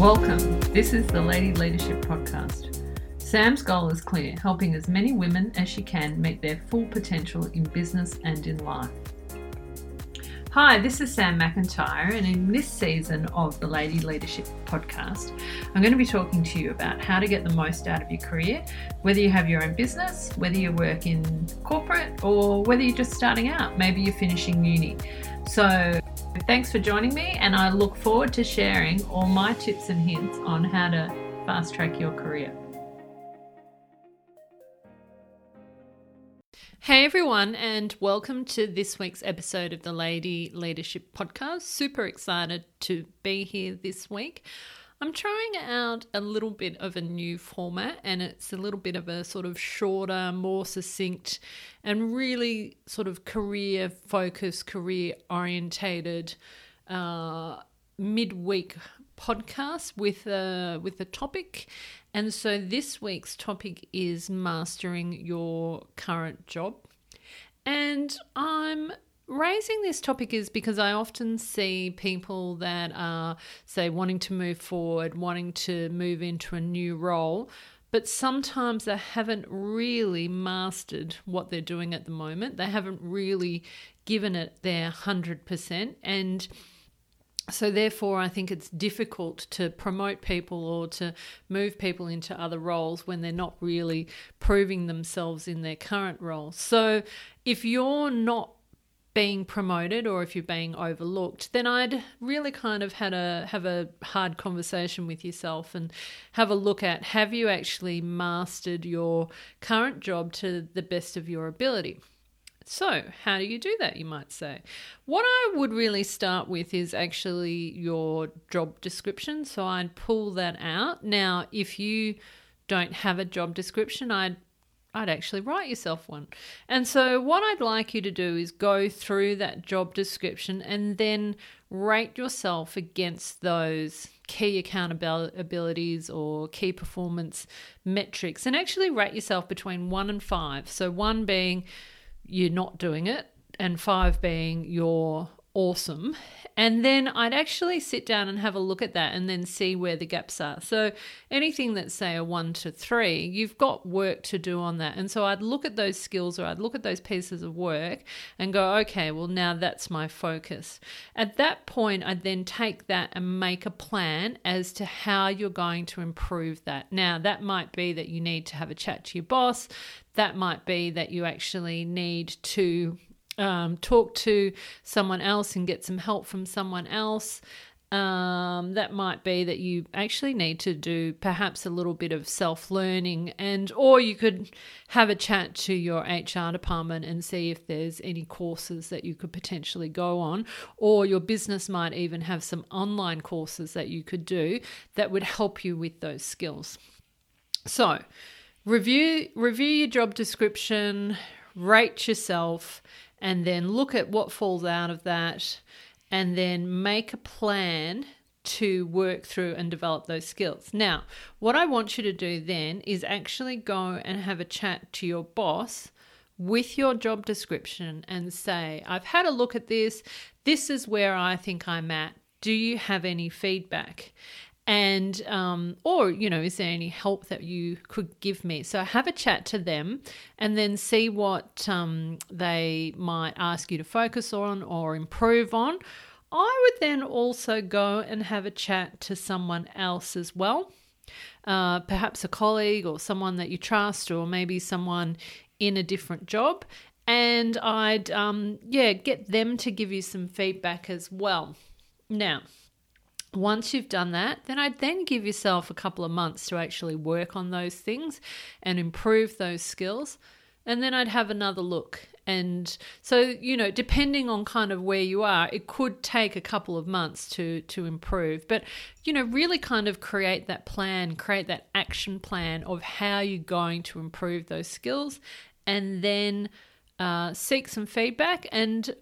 Welcome. This is the Lady Leadership Podcast. Sam's goal is clear helping as many women as she can meet their full potential in business and in life. Hi, this is Sam McIntyre, and in this season of the Lady Leadership Podcast, I'm going to be talking to you about how to get the most out of your career, whether you have your own business, whether you work in corporate, or whether you're just starting out. Maybe you're finishing uni. So, thanks for joining me, and I look forward to sharing all my tips and hints on how to fast track your career. Hey everyone, and welcome to this week's episode of the Lady Leadership Podcast. Super excited to be here this week. I'm trying out a little bit of a new format, and it's a little bit of a sort of shorter, more succinct, and really sort of career focused, career orientated uh, midweek podcast with a with a topic and so this week's topic is mastering your current job. And I'm raising this topic is because I often see people that are, say, wanting to move forward, wanting to move into a new role, but sometimes they haven't really mastered what they're doing at the moment. They haven't really given it their 100%. And so therefore i think it's difficult to promote people or to move people into other roles when they're not really proving themselves in their current role so if you're not being promoted or if you're being overlooked then i'd really kind of had a have a hard conversation with yourself and have a look at have you actually mastered your current job to the best of your ability so, how do you do that, you might say? What I would really start with is actually your job description. So, I'd pull that out. Now, if you don't have a job description, I'd I'd actually write yourself one. And so, what I'd like you to do is go through that job description and then rate yourself against those key accountabilities or key performance metrics and actually rate yourself between one and five. So, one being you're not doing it, and five being you're awesome. And then I'd actually sit down and have a look at that and then see where the gaps are. So anything that's, say, a one to three, you've got work to do on that. And so I'd look at those skills or I'd look at those pieces of work and go, okay, well, now that's my focus. At that point, I'd then take that and make a plan as to how you're going to improve that. Now, that might be that you need to have a chat to your boss. That might be that you actually need to um, talk to someone else and get some help from someone else. Um, that might be that you actually need to do perhaps a little bit of self learning, and or you could have a chat to your HR department and see if there's any courses that you could potentially go on, or your business might even have some online courses that you could do that would help you with those skills. So, review review your job description, rate yourself, and then look at what falls out of that and then make a plan to work through and develop those skills. Now, what I want you to do then is actually go and have a chat to your boss with your job description and say, I've had a look at this. This is where I think I'm at. Do you have any feedback? And um, or you know is there any help that you could give me? So have a chat to them and then see what um, they might ask you to focus on or improve on. I would then also go and have a chat to someone else as well. Uh, perhaps a colleague or someone that you trust or maybe someone in a different job. And i'd um, yeah get them to give you some feedback as well. Now once you've done that, then I'd then give yourself a couple of months to actually work on those things and improve those skills. And then I'd have another look. And so, you know, depending on kind of where you are, it could take a couple of months to to improve. But, you know, really kind of create that plan, create that action plan of how you're going to improve those skills and then uh, seek some feedback and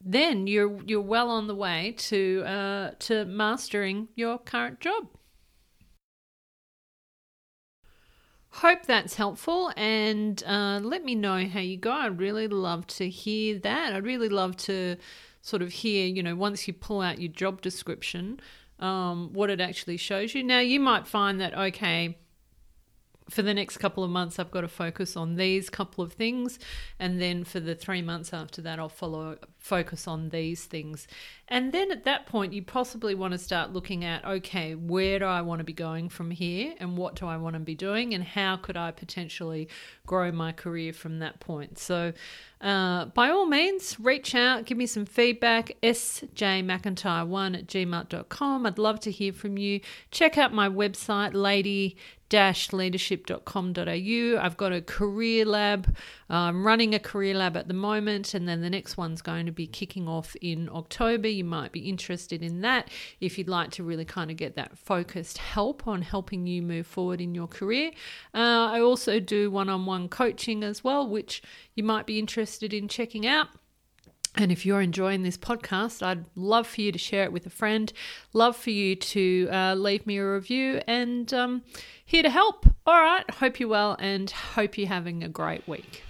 then you're you're well on the way to uh, to mastering your current job. Hope that's helpful and uh, let me know how you go. I'd really love to hear that. I'd really love to sort of hear, you know, once you pull out your job description, um, what it actually shows you. Now, you might find that, okay, for the next couple of months, I've got to focus on these couple of things, and then for the three months after that, I'll follow focus on these things. And then at that point, you possibly want to start looking at okay, where do I want to be going from here, and what do I want to be doing, and how could I potentially grow my career from that point. So, uh, by all means, reach out, give me some feedback. sjmcintyre1 at gmail.com. I'd love to hear from you. Check out my website, lady leadership.com.au. I've got a career lab. I'm running a career lab at the moment, and then the next one's going to be kicking off in October. You might be interested in that if you'd like to really kind of get that focused help on helping you move forward in your career. Uh, I also do one on one coaching as well, which you might be interested in checking out. And if you're enjoying this podcast, I'd love for you to share it with a friend. Love for you to uh, leave me a review and um, here to help. All right. Hope you're well and hope you're having a great week.